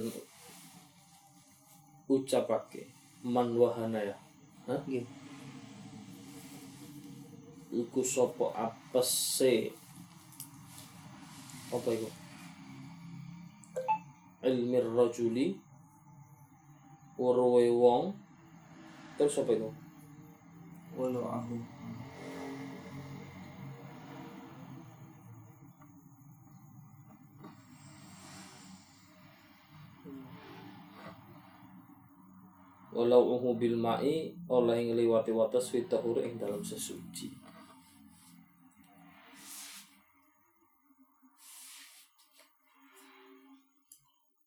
den ucapake man wahana ya Hah? Nggih. iku sapa apese apa iku ilmi rajuli urwe wong terus apa itu Walau aku. Walau uhu bil ma'i oleh ngliwati wates fi tahur ing dalam sesuci.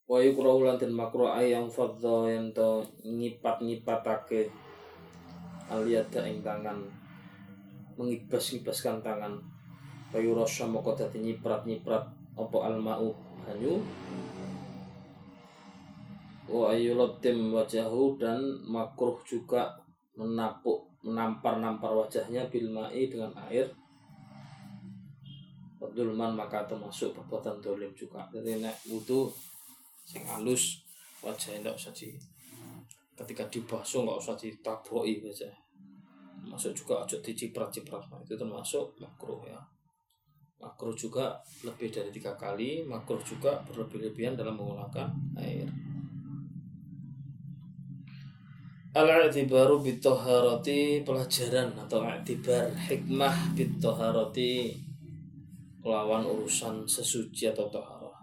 Wa yukrahu lan den makruh ayang fadha yen to nyipat-nyipatake aliyada ing tangan mengibas-ibaskan tangan. Wa yurasya moko dadi nyiprat-nyiprat apa almau banyu wa ayyulatim wajahu dan makruh juga menapuk menampar-nampar wajahnya bil ma'i dengan air. Dulman maka termasuk perbuatan dolim juga. Jadi nek wudhu sing halus wajahnya tidak usah di ketika dibasuh nggak usah ditaboi aja masuk juga aja diciprat-ciprat nah, itu termasuk makruh ya. Makruh juga lebih dari tiga kali makruh juga berlebih-lebihan dalam menggunakan air Al-i'tibaru bitoharoti pelajaran atau i'tibar hikmah bitoharoti lawan urusan sesuci atau toharah.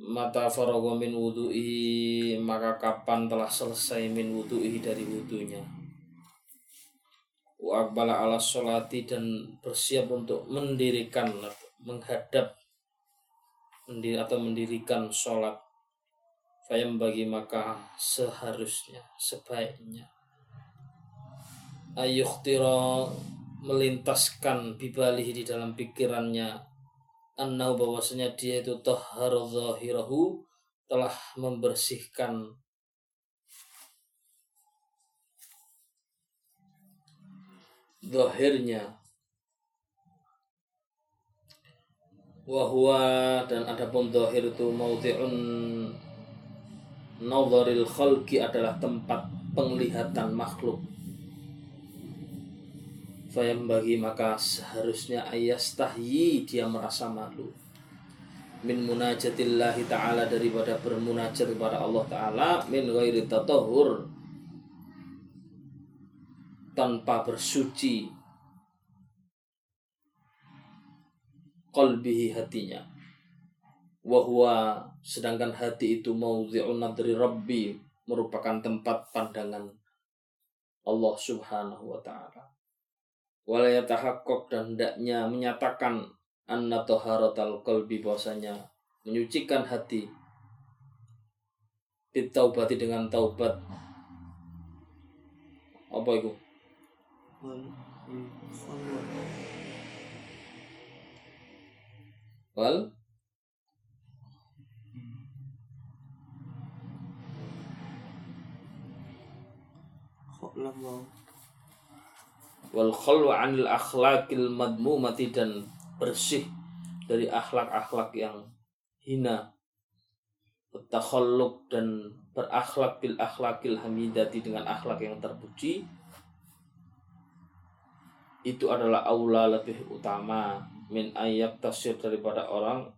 Mata farago min wudu'i maka kapan telah selesai min wudu'i dari wudunya. Wa akbala ala sholati dan bersiap untuk mendirikan menghadap atau mendirikan sholat Fayam bagi maka seharusnya, sebaiknya. Ayuhtira melintaskan bibalihi di dalam pikirannya. Annau bahwasanya dia itu tahhar zahirahu telah membersihkan. Zahirnya. Wahwa dan adapun zahir itu maudhi'un Nazaril khalqi adalah tempat penglihatan makhluk. Fayam bagi maka seharusnya ayas tahyi dia merasa malu. Min munajatillahi ta'ala daripada bermunajat kepada Allah ta'ala min ghairi tatahur tanpa bersuci qalbihi hatinya wahwa sedangkan hati itu maudhi'un nadri rabbi merupakan tempat pandangan Allah Subhanahu wa taala. Wala yatahaqqaq dan hendaknya menyatakan anna taharatal qalbi bahwasanya menyucikan hati. Ditaubati dengan taubat. Apa itu? Wal lam wau. wal khalwa anil akhlaqil madmumati dan bersih dari akhlak-akhlak yang hina. Takhalluk dan berakhlak bil akhlakil hamidati dengan akhlak yang terpuji. Itu adalah aula lebih utama. Min ayat tasir daripada orang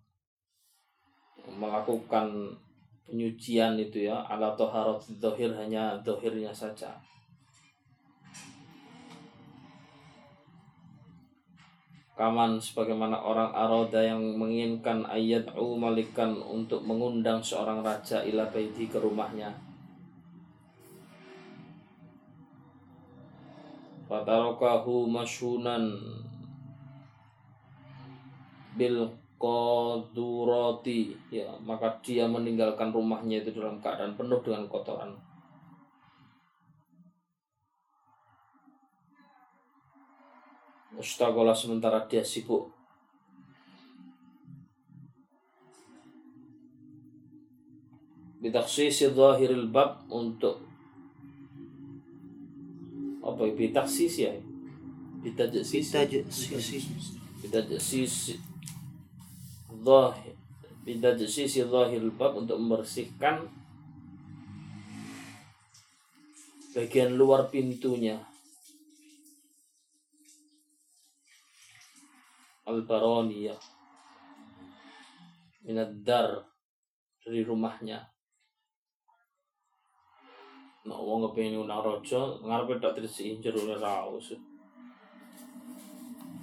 melakukan penyucian itu ya. Ala toharat dohir hanya dohirnya saja Kaman sebagaimana orang aroda yang menginginkan ayat malikan untuk mengundang seorang raja ila baiti ke rumahnya. Fatarokahu mashunan bil koduroti ya maka dia meninggalkan rumahnya itu dalam keadaan penuh dengan kotoran Mustagola sementara dia sibuk Bitaksisi zahiril bab untuk apa ya? bitaksis ya je sisi. bitajsis zahir Bidajsi si zahil bab untuk membersihkan bagian luar pintunya al-baroniyah minad dar dari rumahnya Nah, wong kepengin nang raja, ngarepe tak diresiki jero raus.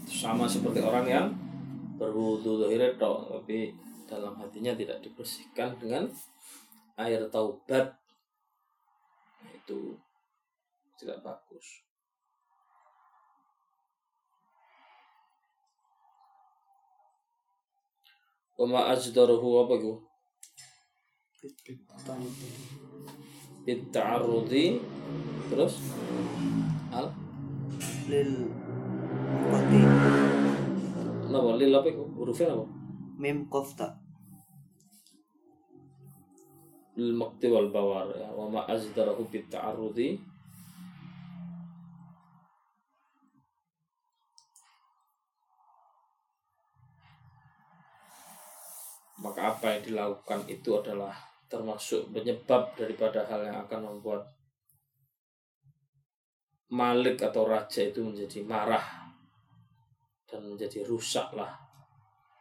Sama seperti orang yang berwudu zahirnya tok, tapi dalam hatinya tidak dibersihkan dengan air taubat. Nah, itu tidak bagus. Wama ajdaruhu apa itu? Bitta'arrudi Terus Al lil qati Kenapa? Lil apa itu? Hurufnya apa? mim qafta Lil makti wal bawar ya. Wama azdarahu bitta'arrudi maka apa yang dilakukan itu adalah termasuk penyebab daripada hal yang akan membuat Malik atau raja itu menjadi marah dan menjadi rusaklah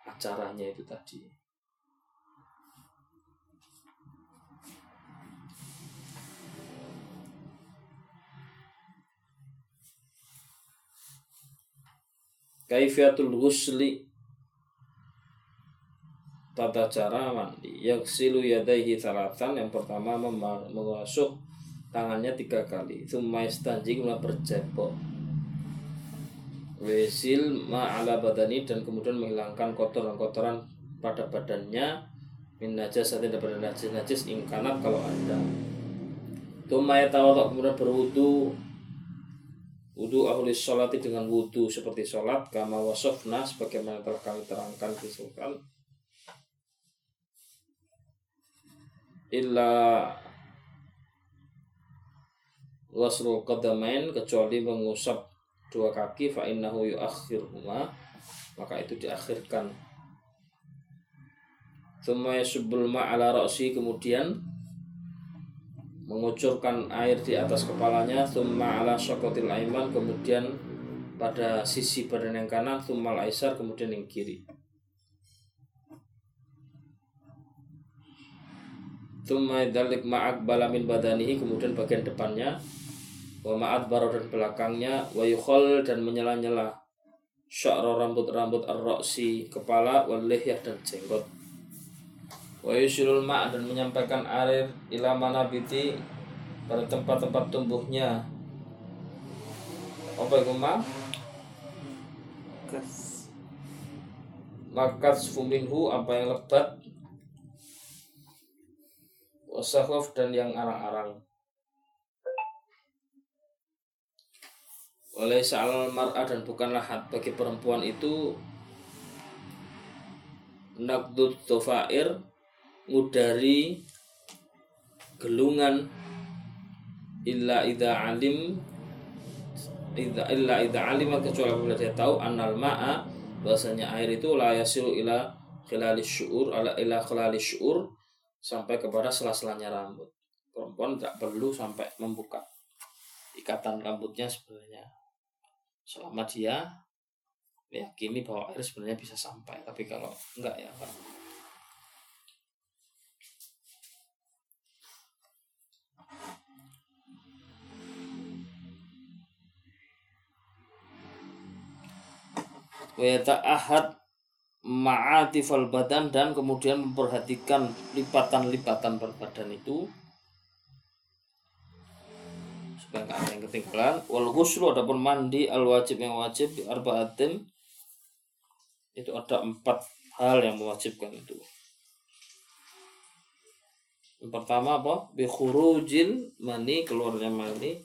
acaranya itu tadi. Kaifiatul ghusli tata cara mandi. Yaksilu yadaihi salatan. Yang pertama mema- mengasuh tangannya tiga kali. Thumma yastanji kemudian berjebok. Wesil ma'ala badani dan kemudian menghilangkan kotoran-kotoran pada badannya. Min najas daripada najis. Najis ingkanat kalau ada. Thumma yatawadha kemudian berwudu. Wudu ahli sholati dengan wudu seperti sholat. Kama wasofna sebagaimana telah kami terangkan disebutkan illa ghaslul qadamain kecuali mengusap dua kaki fa innahu yuakhirhuma maka itu diakhirkan. Thumma yasubbul ma'ala ra'si kemudian mengucurkan air di atas kepalanya thumma ala syakotil aiman kemudian pada sisi badan yang kanan thumma aisar kemudian yang kiri Thumma dalik ma'ak balamin badanihi kemudian bagian depannya. Wa ma'at baro dan belakangnya. Wa yukhol dan menyela-nyela. Sya'ra rambut-rambut ar-ra'si kepala wal lihyah dan jenggot. Wa yusilul ma' dan menyampaikan air ila manabiti pada tempat-tempat tumbuhnya. Apa itu ma' kas makat fuminhu apa yang lebat wasahof dan yang arang-arang. Oleh sa'al mar'ah dan bukanlah had bagi perempuan itu nakdut tofair ngudari gelungan illa ida alim ida illa ida alim kecuali apabila dia tahu annal ma'a bahasanya air itu la yasilu ila khilalis syu'ur ala ila khilalis syu'ur sampai kepada sela-selanya rambut. Perempuan tidak perlu sampai membuka ikatan rambutnya sebenarnya. Selama dia meyakini bahwa air sebenarnya bisa sampai, tapi kalau enggak ya Pak. wa ahad ma'atifal badan dan kemudian memperhatikan lipatan-lipatan berbadan itu. Supaya nggak ada yang ketinggalan. Wal ghuslu adapun mandi al wajib yang wajib di arbaatin. Itu ada empat hal yang mewajibkan itu. Yang pertama apa? Bi khurujil mani keluarnya mani.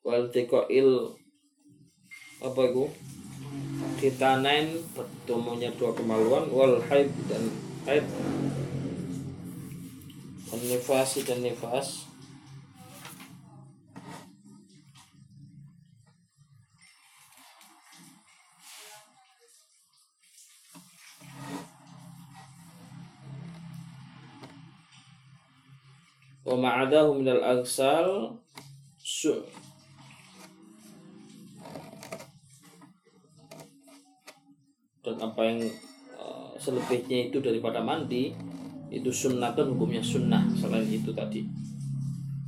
Wal tiqail apa itu ditanain pertemuannya dua kemaluan wal haid dan haid. Dan nifas dan nifas. Wa ma'adahu minal aghsal dan apa yang uh, selebihnya itu daripada mandi itu sunnatun hukumnya sunnah. Selain itu tadi.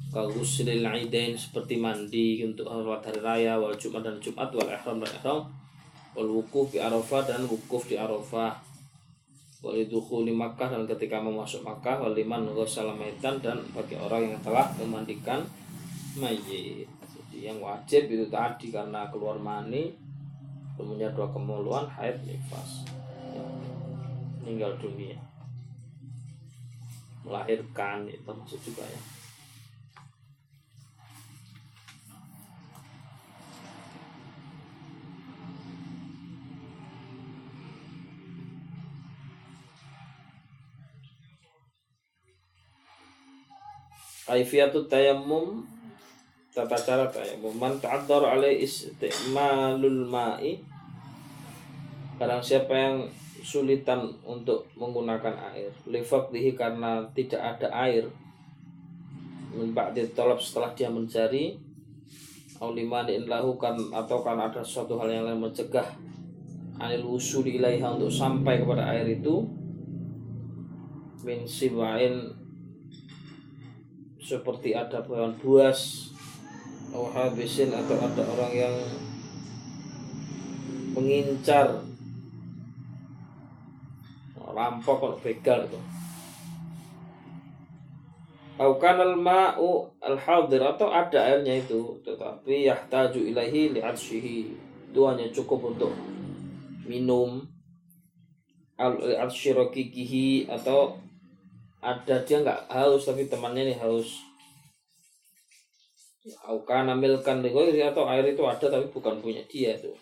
Kagusilil aidain seperti mandi untuk sholat hari raya wal jumat dan jumat wal ihram dan ihram wal wukuf di arafah dan wukuf di arafah. Wal dukhuli makkah dan ketika mau masuk makkah wal liman maitan dan bagi orang yang telah memandikan mayit. Yang wajib itu tadi karena keluar mani kemudian dua kemuluan haid nifas. Ya, meninggal dunia. Melahirkan itu juga ya. Kaifiatut tayammum tata cara tayammum man ta'addar alai istimalul ma'i Kadang siapa yang sulitan untuk menggunakan air lifaqdihi karena tidak ada air min ba'di talab setelah dia mencari aulimanin lahu kan atau karena ada suatu hal yang lain mencegah anil usuli ilaiha untuk sampai kepada air itu min sibain seperti ada hewan buas atau habisin atau ada orang yang mengincar rampok kalau begal itu. Aukan al-ma'u al-hadir atau ada airnya itu tetapi yahtaju ilahi itu hanya cukup untuk minum al-adshirokikihi atau ada dia nggak haus tapi temannya nih haus. Aukan ambilkan atau air itu ada tapi bukan punya dia itu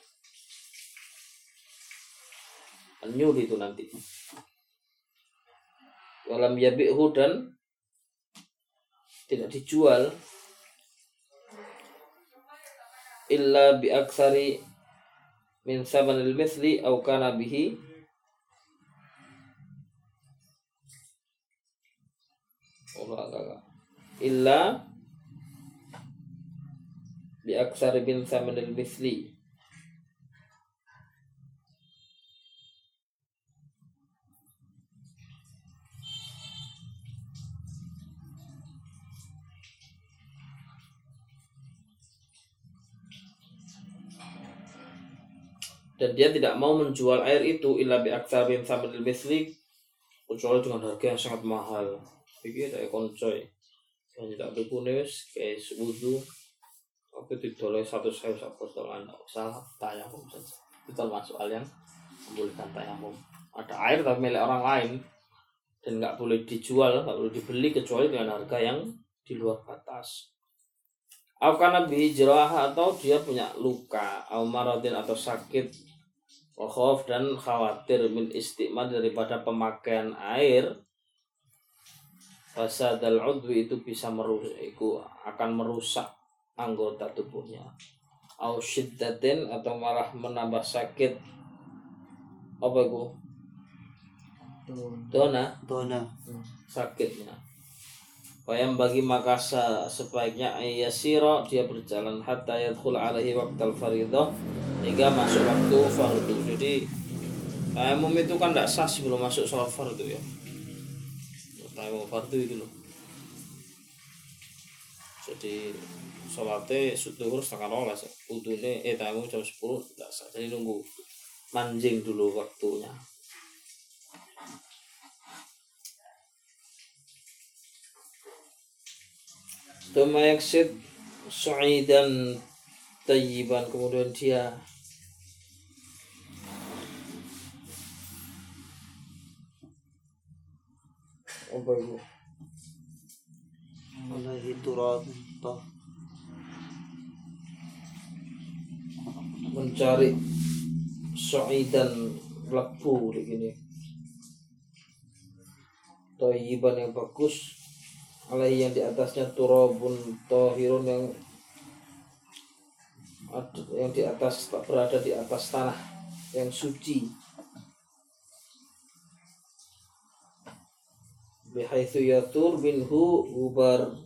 Nyul itu nanti. Walam yabi'hu dan tidak dijual. Illa bi aktsari min samanil mithli au kana bihi. Illa bi aktsari min samanil mithli dan dia tidak mau menjual air itu illa bi aktsabin samadil misli kecuali dengan harga yang sangat mahal. Iki tak koncoy yang tidak berpunis kayak wudhu aku didolai satu saya satu botolan tidak usah tayamum saja itu termasuk hal yang membolehkan tayamum ada air tapi milik orang lain. Dan nggak boleh dijual nggak boleh dibeli kecuali dengan harga yang di luar batas Aukana bi atau dia punya luka, au maradin atau sakit, wakhof dan khawatir min istiqmal daripada pemakaian air. Fasadal udwi itu bisa merusak itu akan merusak anggota tubuhnya. Au syiddatin atau malah menambah sakit. Apa itu? Dona. Dona. Sakitnya Wayam bagi maka sebaiknya ayasiro dia berjalan hatta yadkhul alaihi waqtal faridah hingga masuk waktu fardu. Jadi tayamum itu kan tidak sah sebelum masuk sholat fardu ya. Tayamum fardu itu loh. Jadi sholatnya sudah setengah rolas, udune eh tayamum jam sepuluh tidak sah. Jadi nunggu manjing dulu waktunya. Tuma yaksid su'idan tayyiban. Kemudian dia apa itu? Alaihi turab mencari su'idan lebu begini tayyiban yang bagus alaihi yang di atasnya turabun tohirun yang yang di atas tak berada di atas tanah yang suci. Bihaitsu yatur minhu ubar.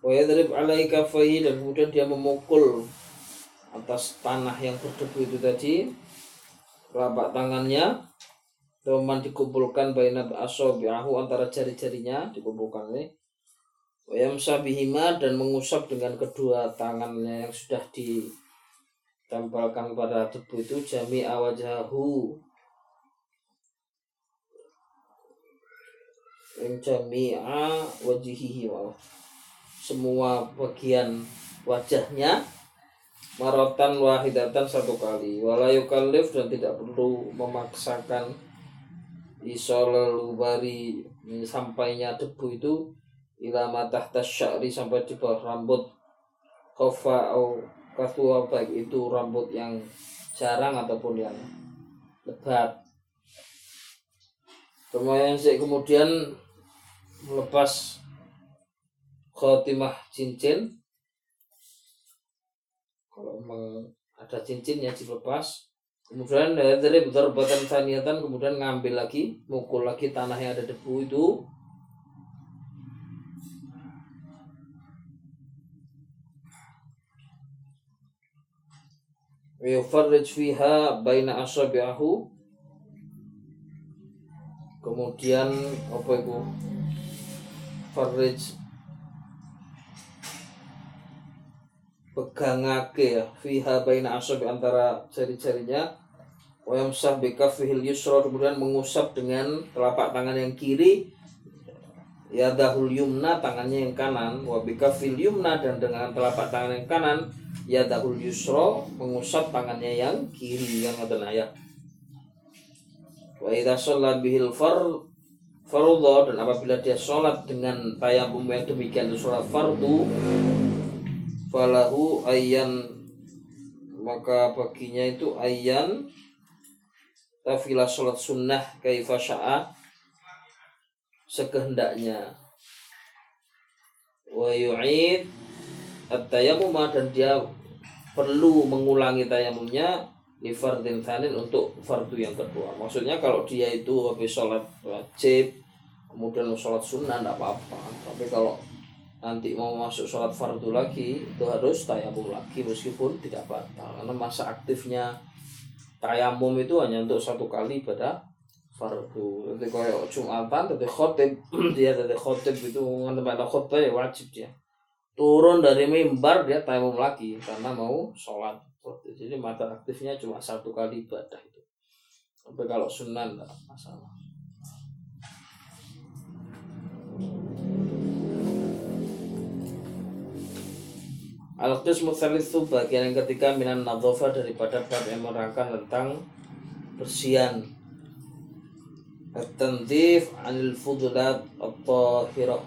Wa yadrib alaika fahi dan kemudian dia memukul atas tanah yang berdebu itu tadi telapak tangannya. Teman dikumpulkan bainat asobi'ahu antara jari-jarinya dikumpulkan ini. Wayamsa bihima dan mengusap dengan kedua tangannya yang sudah ditempelkan pada debu itu jami awajahu yang jami'a wajihihi semua bagian wajahnya marotan wahidatan satu kali. Walayu kalif dan tidak perlu memaksakan isolubari sampainya debu itu ila tahta sya'ri sampai di bawah rambut. Kofa atau katua baik itu rambut yang jarang ataupun yang lebat. Kemudian kemudian melepas khotimah cincin kalau memang ada cincinnya dilepas kemudian dari batan saniatan kemudian ngambil lagi mukul lagi tanah yang ada debu itu. Yufarrij fiha baina asabi'ahu. Kemudian apa itu? Farrij pegangake ya fiha baina asabi antara jari-jarinya. Wa yamsah bi kaffihil yusra kemudian mengusap dengan telapak tangan yang kiri. Ya dahul yumna tangannya yang kanan. Wa bi kaffil yumna dan dengan telapak tangan yang kanan ya dahul yusro mengusap tangannya yang kiri yang ngoten ayat wa idza shalla bihil far fardhu dan apabila dia sholat dengan tayamum yang demikian itu sholat fardu falahu ayyan maka baginya itu ayyan tafilah sholat sunnah kaifa sya'a sekehendaknya wa yu'id at-tayammum dan dia perlu mengulangi tayamumnya li fardin thanin untuk fardu yang kedua. Maksudnya kalau dia itu habis sholat wajib kemudian sholat sunnah tidak apa-apa. Tapi kalau nanti mau masuk sholat fardu lagi itu harus tayamum lagi meskipun tidak batal. Karena masa aktifnya tayamum itu hanya untuk satu kali pada fardu. Nanti kalau jumatan, nanti khotib dia nanti khotib itu mengenai khotbah ya wajib dia. Turun dari mimbar dia tayamum lagi karena mau sholat. Jadi mata aktifnya cuma satu kali ibadah itu. Tapi kalau sunnah enggak masalah Al-Qismu itu bagian yang ketiga minan nadhofa daripada bab yang merangkan tentang bersihan At-tanzif anil fudulat at-tahirah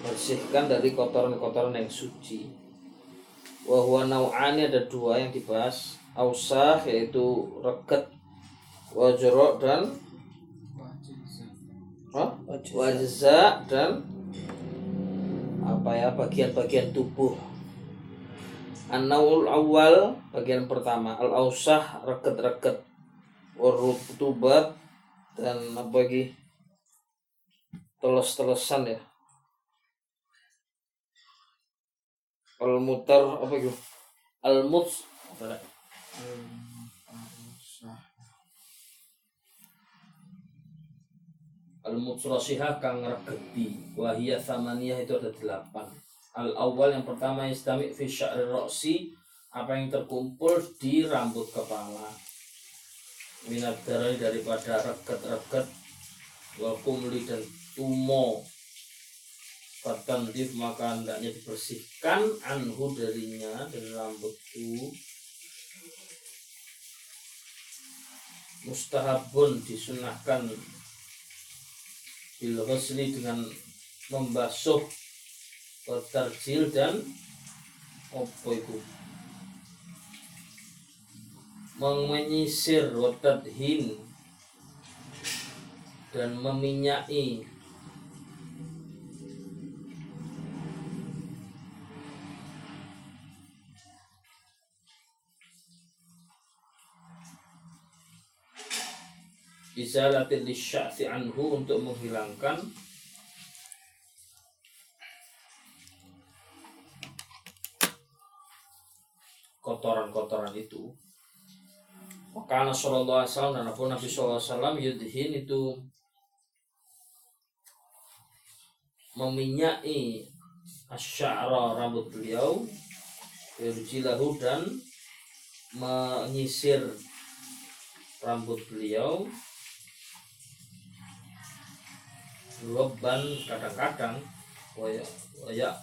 bersihkan dari kotoran-kotoran yang suci. Wahwa nau'ani ada dua yang dibahas. Ausah yaitu reket wajrok dan wajza dan apa ya? Bagian-bagian tubuh An-naul awal bagian pertama. Al ausah reket-reket. Warutubat dan apa lagi? Teles-telesan ya. Al mutar apa itu al muts al mutsrasiha kang regedi wahia samaniyah itu ada delapan al awal yang pertama istami fi sya'ri roksi apa yang terkumpul di rambut kepala. Minat darah daripada reket-reket wal kumli dan tumo. Fatandif maka hendaknya dibersihkan anhu darinya dari rambutku. Mustahabun disunahkan. Bil dengan membasuh Watarjil dan Apa mengmenyisir, Menyisir Watadhin Dan meminyai Izalatil lisyafi anhu untuk menghilangkan kotoran-kotoran itu. Maka Alaihi Wasallam dan Abu Nabi Sallallahu Alaihi Wasallam yudhin itu meminyai asyara rambut beliau Yurjilahu dan menyisir rambut beliau. Loban kadang-kadang waya, waya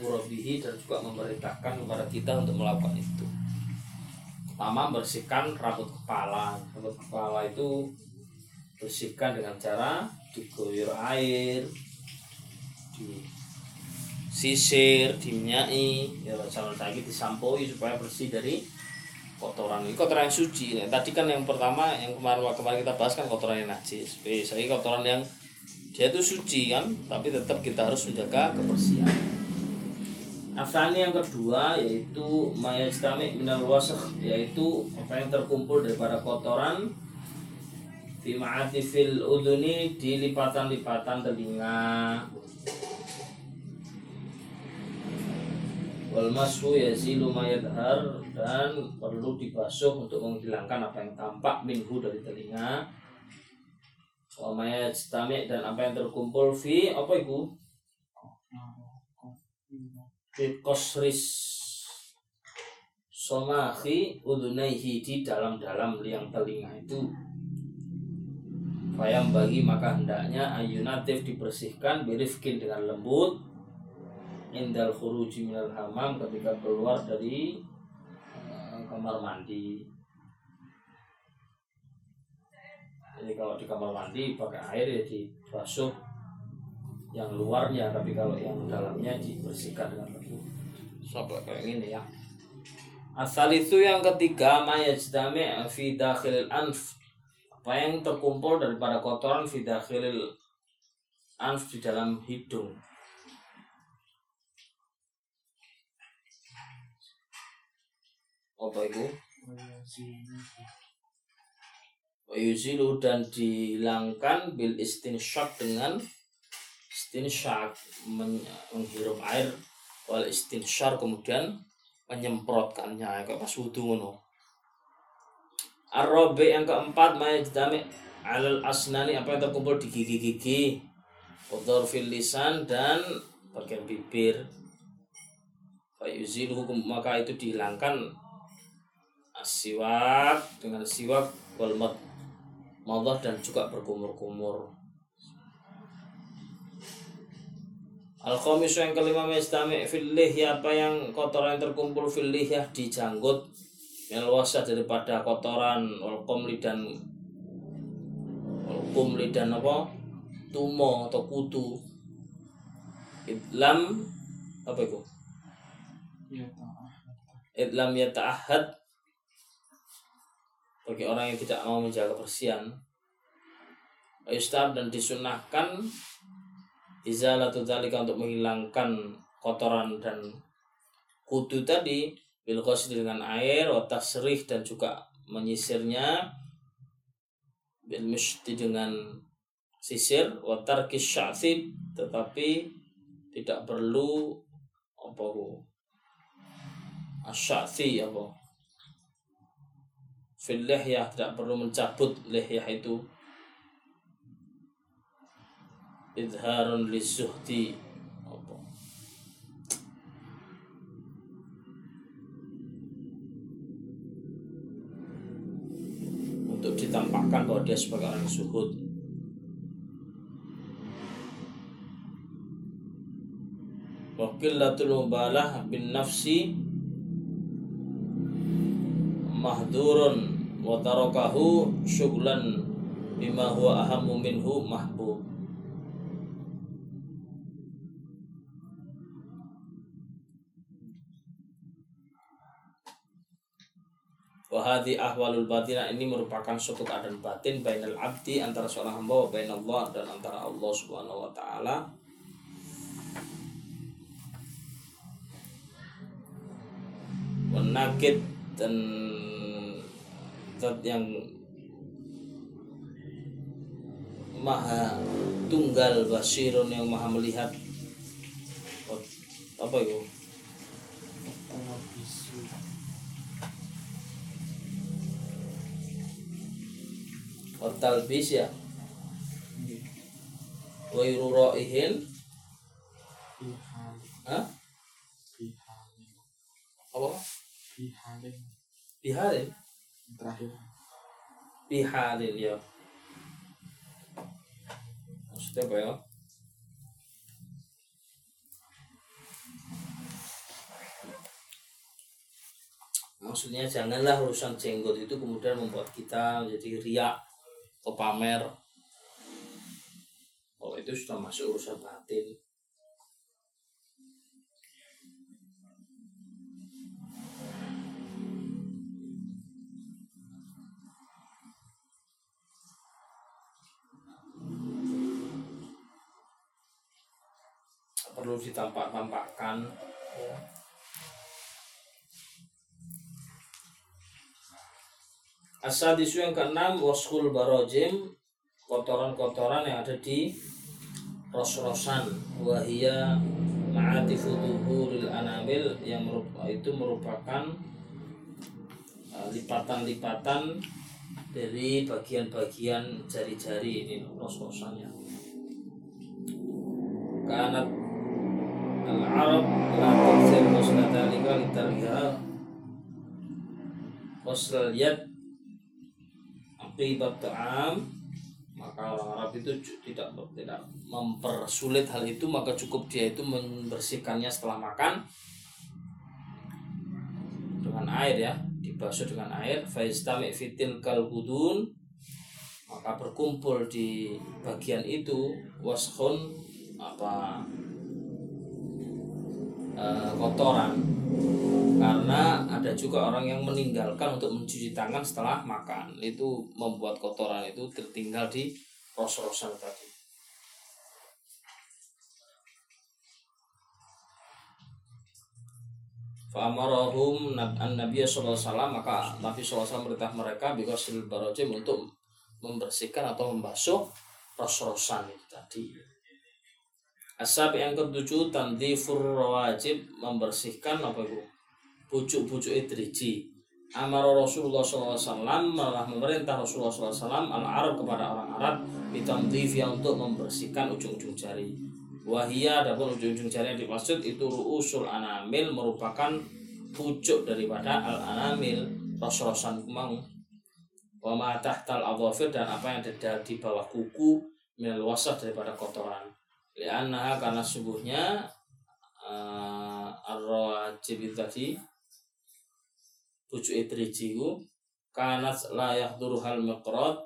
murabihi dan juga memerintahkan kepada kita untuk melakukan itu. Pertama bersihkan rambut kepala. Rambut kepala itu bersihkan dengan cara diguyur air disisir diminyai ya jangan lagi disampoi supaya bersih dari kotoran. Ini kotoran yang suci. Nah, tadi kan yang pertama yang kemarin kemarin kita bahas kan kotoran yang najis. Saya kotoran yang dia itu suci kan tapi tetap kita harus menjaga kebersihan Afani yang kedua yaitu mayastami minal wasakh yaitu apa yang terkumpul daripada kotoran. Fi ma'atifil uduni di lipatan-lipatan telinga. Wal mashu yazilu mayadhar dan perlu dibasuh untuk menghilangkan apa yang tampak minhu dari telinga. Wa mayastami dan apa yang terkumpul fi apa itu qasris somahi udunaihi di dalam-dalam liang telinga itu. Fayam bagi maka hendaknya ayunatif dibersihkan birifkin dengan lembut. Indal khuruji minal hamam ketika keluar dari uh, kamar mandi. Jadi kalau di kamar mandi pakai air ya dibasuh yang luarnya tapi kalau yang dalamnya dibersihkan dengan sampai kayak gini ya. Asal itu yang ketiga mayajtami fi dakhil anf. Apa yang terkumpul daripada kotoran fi dakhil anf di dalam hidung. Apa itu? Wayuzilu dan dihilangkan bil istinshak dengan istinsyar menghirup air wal istinsyar kemudian menyemprotkannya kayak pas wudhu ngono. Arabi yang keempat mayajdami alal asnani apa yang terkumpul di gigi-gigi Udhur fil lisan dan bagian bibir. Fayuzilu maka itu dihilangkan. Siwak dengan siwak wal madah dan juga berkumur-kumur al yang kelima mestami fil ya apa yang kotoran yang terkumpul fil ya di janggut melwasa daripada kotoran wal komli dan wal kumli dan apa? Tumo atau kutu. Idlam apa itu? Idlam ya ta'ahad. Bagi orang yang tidak mau menjaga kebersihan Ustaz dan disunahkan izalatu dzalika untuk menghilangkan kotoran dan kutu tadi bil dengan air wa tasrih dan juga menyisirnya bil dengan sisir wa tarkis tetapi tidak perlu apa asyati apa? Fil ya tidak perlu mencabut lihyah itu idharun lisuhti apa? Untuk ditampakkan bahwa dia sebagai orang suhud. Wakilatul mubalah bin nafsi mahdurun wa tarakahu syuglan bima huwa ahammu minhu mahbub Wahadi ahwalul batina ini merupakan suatu keadaan batin bainal abdi antara seorang hamba bain Allah dan antara Allah Subhanahu wa taala. Wanakit dan zat yang maha tunggal basirun yang maha melihat. Apa itu hotel bis ya? Wa yururaihin bihal Hah? apa? Bihalin? Biharin terakhir. Biharin ya. Maksudnya apa ya? Maksudnya janganlah urusan jenggot itu kemudian membuat kita menjadi riak atau pamer kalau itu sudah masuk urusan batin. Perlu ditampak-tampakkan ya. Asadisu yang keenam waskul barojim kotoran-kotoran yang ada di ros-rosan. Wahia ma'atifu tuhuril anamil yang merupakan, itu merupakan uh, lipatan-lipatan dari bagian-bagian jari-jari ini ros-rosannya. Kanat al-arab la taksir ghusla dalika litarhiha ghusl yad akibat ta'am maka orang Arab itu tidak tidak mempersulit hal itu maka cukup dia itu membersihkannya setelah makan dengan air ya dibasuh dengan air. Faistami fitil kalbudun maka berkumpul di bagian itu washun apa eh, kotoran karena ada juga orang yang meninggalkan untuk mencuci tangan setelah makan itu membuat kotoran itu tertinggal di ros-rosan tadi Fa'amarahum alaihi wasallam maka Nabi wasallam merintah mereka bikosil barojim untuk membersihkan atau membasuh ros-rosan itu tadi. Asab yang ketujuh tandifur wajib membersihkan apa itu pucuk-pucuk idriji. Amar Rasulullah SAW malah memerintah Rasulullah SAW al-Arab kepada orang Arab bitamdif yang untuk membersihkan ujung-ujung jari. Wahia adapun ujung-ujung jari yang dimaksud itu ruusul anamil merupakan pucuk daripada al-anamil ros-rosan kumang wa ma tahtal dan apa yang ada di bawah kuku minal wasah daripada kotoran liannaha karena sungguhnya uh, ar-rawajib itu tadi pucuk idrijiku karena layak hal miqrat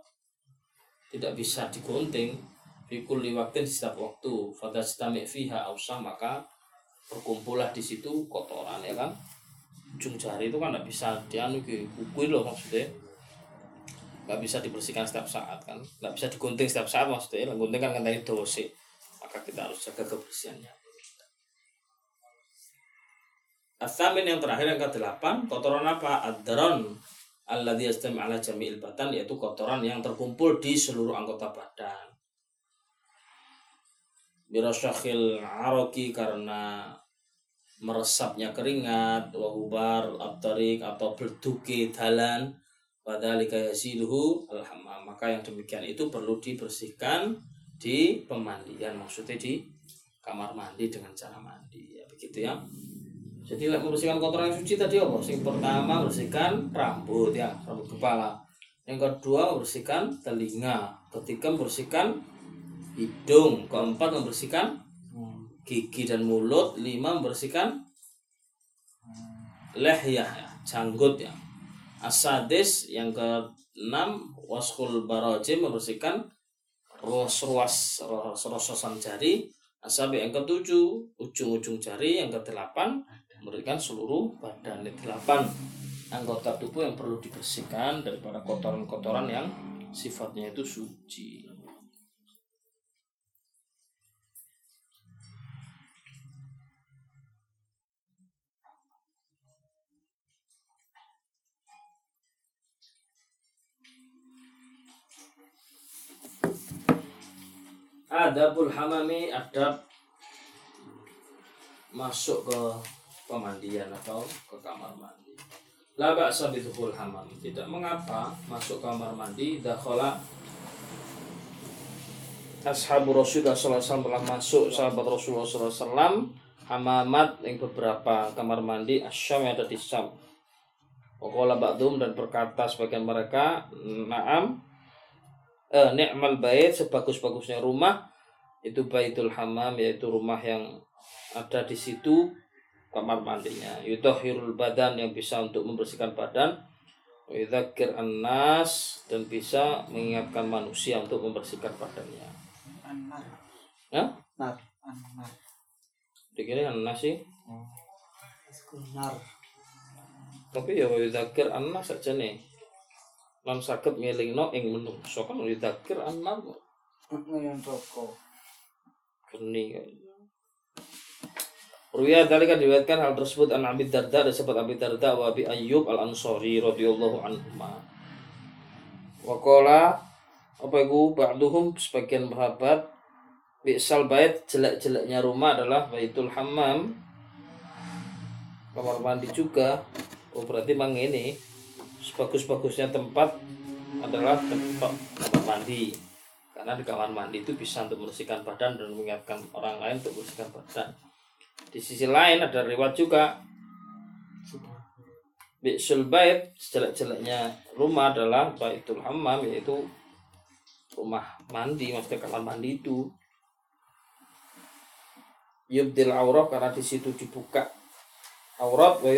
tidak bisa digunting fi kulli waktin di setiap waktu. Fadastami fiha ausah maka berkumpullah di situ kotoran ya kan? Ujung jari itu kan tidak bisa dianu ke kuku loh maksudnya. Nggak bisa dibersihkan setiap saat kan? Nggak bisa digunting setiap saat maksudnya. Gunting kan kan tadi maka kita harus jaga kebersihannya Asamin yang terakhir yang ke-8 kotoran apa? Adron yastami ala jami'il batan yaitu kotoran yang terkumpul di seluruh anggota badan. Birasyakil aroki karena meresapnya keringat, wahubar, abtarik atau berduke dalan Padhalika yasiluhu alhamam Maka yang demikian itu perlu dibersihkan di pemandian Maksudnya di kamar mandi dengan cara mandi ya begitu ya jadi membersihkan kotoran yang suci tadi apa? Yang pertama bersihkan rambut ya, rambut kepala. Yang kedua membersihkan telinga. Ketiga membersihkan hidung. Keempat membersihkan gigi dan mulut. Lima membersihkan lehyah ya, janggut ya. Asadis yang keenam waskul barajim membersihkan ruas-ruas rososan jari. Asabi yang ketujuh ujung-ujung jari. Yang kedelapan memberikan seluruh badan delapan anggota tubuh yang perlu dibersihkan daripada kotoran-kotoran yang sifatnya itu suci. Adabul hamami adab masuk ke pemandian atau ke kamar mandi. La ba'sa bidkhul hamam tidak mengapa masuk kamar mandi dakhala ashabu Rasulullah wasallam telah masuk sahabat Rasulullah wasallam hamamat yang beberapa kamar mandi asyam yang ada di Syam Waqala ba'dhum dan berkata sebagian mereka Naam eh, Ni'mal bait sebagus-bagusnya rumah Itu baitul hamam yaitu rumah yang ada di situ kamar mandinya Yudhahirul badan yang bisa untuk membersihkan badan Yudhakir an-nas dan bisa mengingatkan manusia untuk membersihkan badannya Anar. Ya? Nar. Anar. Dikira an-nas sih Nar. tapi ya yudhakir an-nas saja nih non sakit ngelingno ing menungso kan yudhakir an-nas Ngayon toko. geni Ruya tadi kan diriwayatkan hal tersebut an Abi Darda dari sahabat Abi Darda wa Abi Ayyub al Ansori radhiyallahu anhu. Wakola apa itu ba'duhum sebagian sahabat Bi'sal bait jelek-jeleknya rumah adalah baitul hammam kamar mandi juga oh berarti memang ini sebagus-bagusnya tempat adalah tempat kamar mandi. Karena di kamar mandi itu bisa untuk membersihkan badan dan mengingatkan orang lain untuk membersihkan badan. Di sisi lain ada riwayat juga. Bi'sul bait sejelek-jeleknya rumah adalah baitul hammam yaitu rumah mandi maksudnya kamar mandi itu. Yubdil aurat karena di situ dibuka aurat wa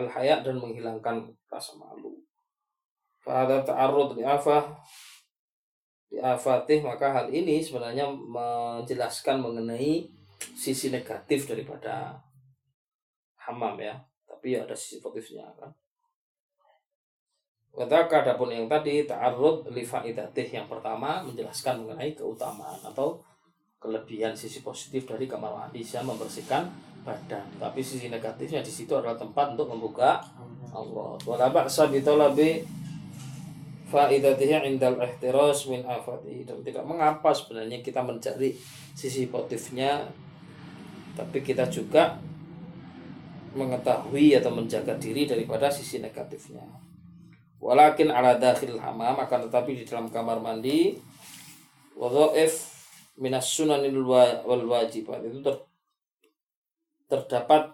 al haya dan menghilangkan rasa malu. Pada ta'arud li afah di afatih maka hal ini sebenarnya menjelaskan mengenai sisi negatif daripada hamam ya. Tapi ya ada sisi positifnya kan. Kata adapun yang tadi ta'arud li faidatih yang pertama menjelaskan mengenai keutamaan atau kelebihan sisi positif dari kamar mandi bisa membersihkan badan. Tapi sisi negatifnya di situ adalah tempat untuk membuka Allah. Wala ba'sa bi talabi faidatihi indal ihtiras min afatihi dan tidak mengapa sebenarnya kita mencari sisi positifnya tapi kita juga mengetahui atau menjaga diri daripada sisi negatifnya. Walakin ala dakhil hamam akan tetapi di dalam kamar mandi wadhaif minas sunanil wa- wal wajibat itu ter- terdapat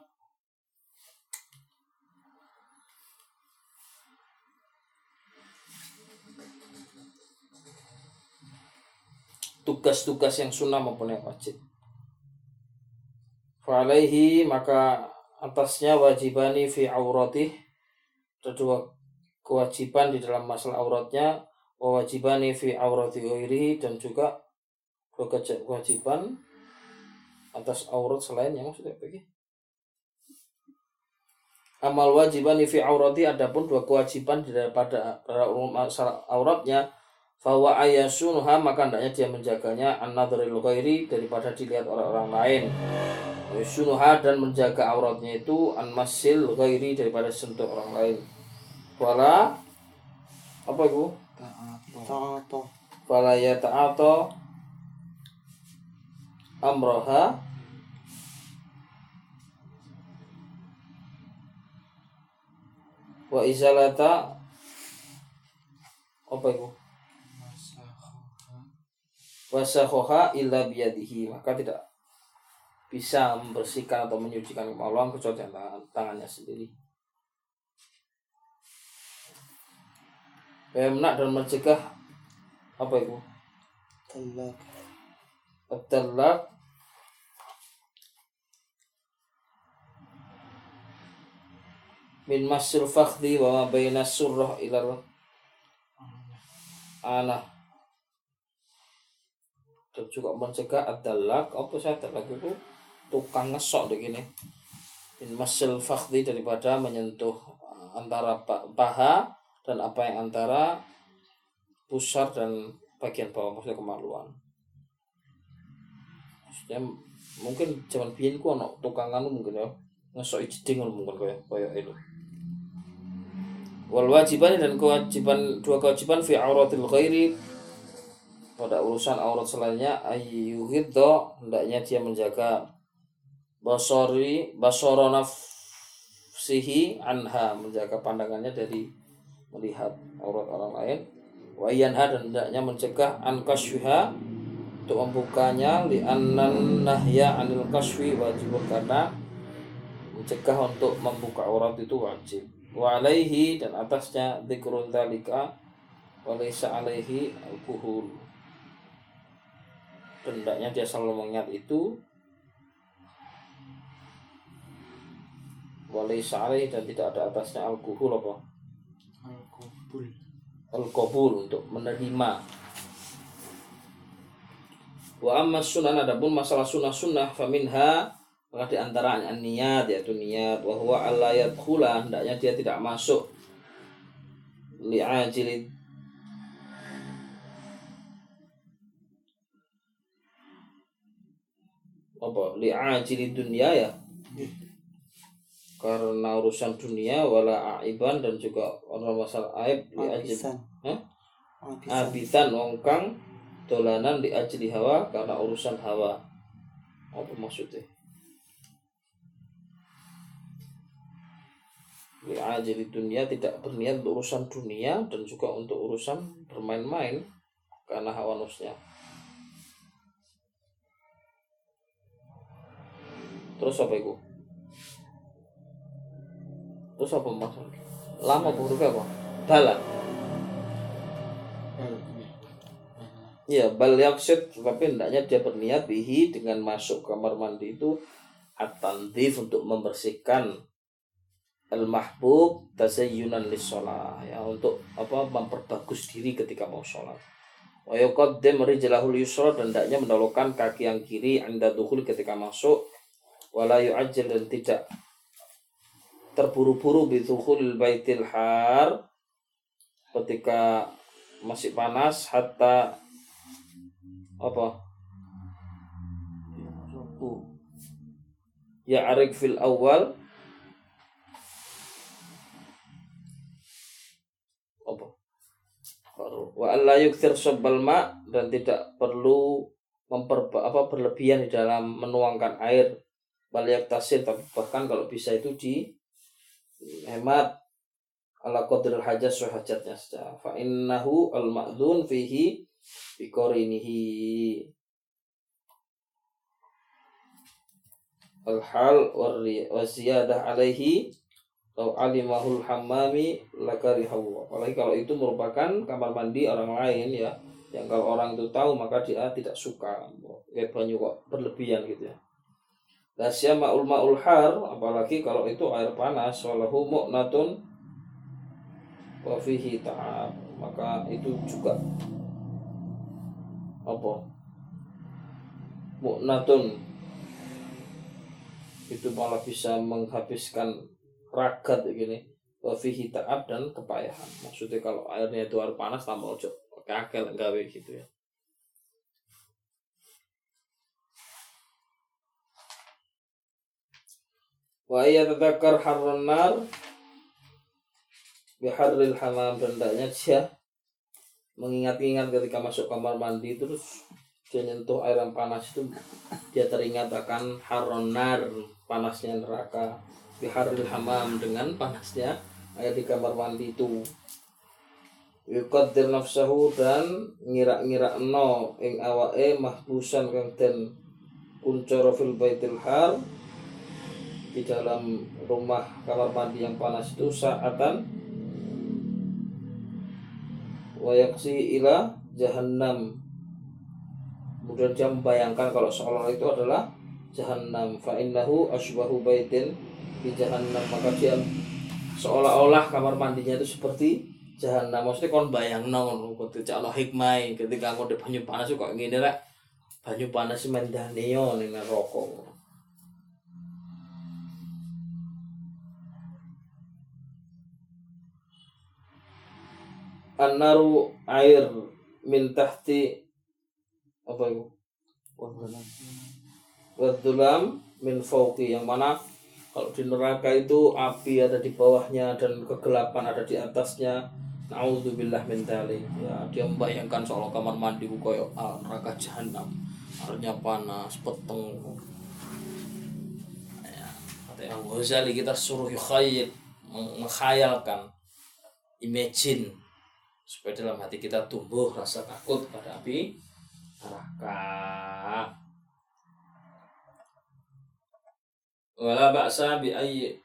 tugas-tugas yang sunnah maupun yang wajib. Fa'alaihi maka atasnya wajibani fi auratih ada dua kewajiban di dalam masalah auratnya wa wajibani fi aurati ghairihi dan juga dua kewajiban atas aurat selain yang maksudnya ini? Amal wajibani fi aurati adapun dua kewajiban daripada pada masalah auratnya bahwa ayasunuha maka hendaknya dia menjaganya an ghairi daripada dilihat oleh orang lain Yusunuha dan menjaga auratnya itu an masil ghairi daripada sentuh orang lain wala apa itu Ta'ato. Ta'ato. wala yata'ata amroha wa izalata apa itu. Wasakhoha illa biyadihi maka tidak bisa membersihkan atau menyucikan kemaluan kecuali dengan tangan, tangannya sendiri Pemnak dan mencegah apa itu? Talak. At-talaq min masil fakhdi wa ma baina surrah ila ana dan juga mencegah ad-dalak apa saya dalak itu tukang ngesok begini min masil fakhdi daripada menyentuh uh, antara pa- paha dan apa yang antara pusar dan bagian bawah. Maksudnya kemaluan. Maksudnya mungkin zaman biyen ku ono tukang anu mungkin ya. Ngesok jeding mungkin kaya kaya itu. Wal wajiban dan kewajiban dua kewajiban fi auratil ghairi pada urusan aurat selainnya ayyuhiddo hendaknya dia menjaga. Basori basoro nafsihi anha menjaga pandangannya dari melihat aurat orang lain. Wa yanha dan hendaknya mencegah an kasyfiha untuk membukanya li annan nahya anil kasfi wajib karena mencegah untuk membuka aurat itu wajib. Wa alaihi dan atasnya dzikrun dzalika wa laysa alaihi alkohol hendaknya dia selalu mengingat itu. Wa laysa alaihi dan tidak ada atasnya alkohol apa? Al-Qabul. al-qabul untuk menerima. Wa amma sunan adapun masalah sunnah-sunnah faminha maka di antara niat yaitu niat wa huwa alla yadkhula hendaknya dia tidak masuk. Li'ajili apa li'ajili dunia ya? Karena urusan dunia wala aiban dan juga orang masalah aib li'ajil abitan wongkang dolanan di ajli hawa karena urusan hawa. Apa maksudnya? Di ajli dunia tidak berniat untuk urusan dunia dan juga untuk urusan bermain-main karena hawa nafsunya terus apa itu terus apa maksudnya lama hurufnya apa? Bala. Ya, bal yaksid tapi hendaknya dia berniat bihi dengan masuk kamar mandi itu at-tandhif untuk membersihkan al-mahbub tazayyunan lis-shalah ya untuk apa memperbagus diri ketika mau sholat. Wa yuqaddim rijlahul yusra dan hendaknya mendahulukan kaki yang kiri anda dukhul ketika masuk wala yu'ajjal dan tidak terburu-buru bi dukhulil baitil har ketika masih panas hatta apa? Ya arik fil awal. Apa? Wa alla yukthir ma dan tidak perlu memper apa berlebihan di dalam menuangkan air balik tasir tapi bahkan kalau bisa itu di hemat. Ala qadril hajat hajatnya saja. Fa innahu al ma'dzun fihi biqarinihi al hal wa ziyadah alaihi Lau alimahul hammami lakarihahu Apalagi kalau itu merupakan kamar mandi orang lain ya. Yang kalau orang itu tahu maka dia tidak suka. Kayak banyak kok berlebihan gitu ya Lasya ma'ul ma'ul har Apalagi kalau itu air panas Walahu mu'natun Wa fihi ta'ab Maka itu juga Apa? Mu'natun. Itu malah bisa menghabiskan ragat gini. Wafihi ta'ab dan kepayahan. Maksudnya kalau airnya itu air panas tambah ojo. Kakel gawe gitu ya wa tadakar harun nar. Biharril hamam dan hendaknya dia mengingat-ingat ketika masuk kamar mandi terus dia nyentuh air yang panas itu dia teringat akan harun nar panasnya neraka. Biharil hamam dengan panasnya air di kamar mandi itu. Yuqaddir nafsahu dan ngira-ngira no ing awake mahbusan kang den kuncoro fil baitil har di dalam rumah kamar mandi yang panas itu saatan wayaksi ila jahannam. Kemudian dia membayangkan kalau seolah itu adalah jahannam. Fa innahu asbahu baitin di jahanam maka dia seolah-olah kamar mandinya itu seperti jahanam maksudnya kon bayang nong ketika Allah hikmah ketika aku di banyu panas kok gini lah banyu panas mendaneo nih rokok An-naru air min tahti apa itu? Wadulam min fauqi yang mana kalau di neraka itu api ada di bawahnya dan kegelapan ada di atasnya Naudzubillah min. Ya, dia membayangkan seolah kamar mandi koyo ah, neraka jahanam. Airnya panas, peteng. Ya, kata Imam Ghazali kita suruh yukhayil, meng- menghayalkan, imagine supaya dalam hati kita tumbuh rasa takut pada api neraka. Wala ba'sa bi ayyi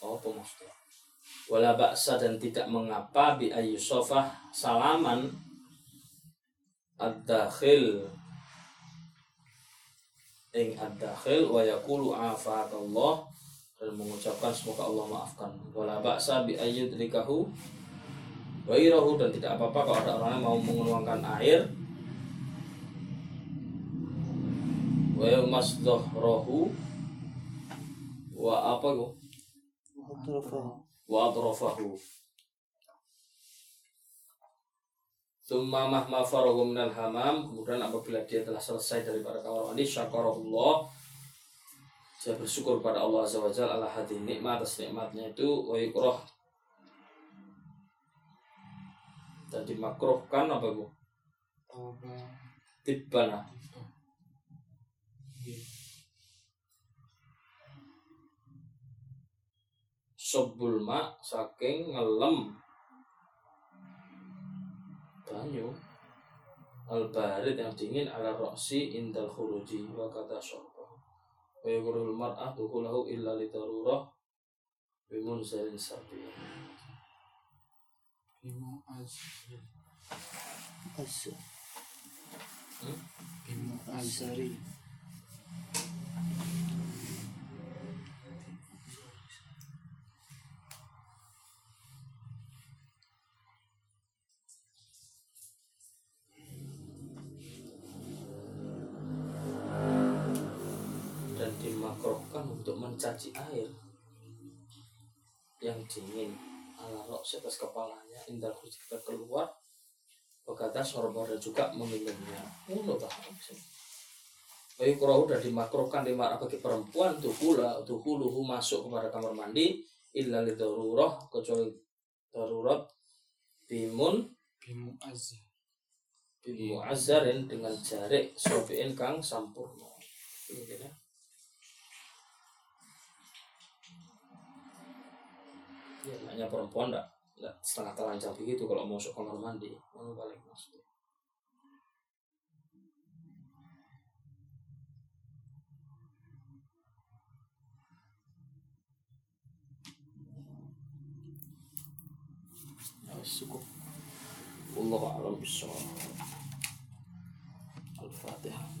Oh, maksudnya? Wala ba'sa dan tidak mengapa bi ayyusofah salaman ad-dakhil ing ad-dakhil wa yaqulu afakallah. Dan mengucapkan semoga Allah maafkan. Wala ba'sa bi ayyudrikahu Wairahu dan tidak apa-apa kalau ada orang yang mau mengeluarkan air. Wa masdahrahu wa apa Watrafahu. wa atrafahu Summa mahma farahu minal hamam Kemudian apabila dia telah selesai daripada kamar mandi Syakarahullah Dia bersyukur pada Allah Azza wa Jalla ala hadi nikmat atas nikmatnya itu Wa yukrah Dan dimakruhkan apa bu? Tibbana. Sobul saking ngelem banyu al barid yang dingin ala roksi indal khuruji wa kata syarba wa yukurul mar'ah dukulahu illa li darurah bimun zalin sabi Bimo Azri. Az- Bimo Azri. Untuk mencaci air yang dingin ala roksi atas kepalanya indal khuruji kita keluar berkata sorba dan juga meminumnya tak Bayi kurau udah dimakruhkan dimarah bagi perempuan tuh pula tuh huluhu masuk kepada kamar mandi illa li darurah kecuali darurat bimun Bimo Azri. bimu azarin dengan jarik sobiin kang sampurno Ini ya. Ya, hanya perempuan enggak, enggak setengah telanjang begitu kalau mau masuk kamar mandi. Mana paling maksudnya. Ya, cukup. Allah a'lam. Al-Fatihah.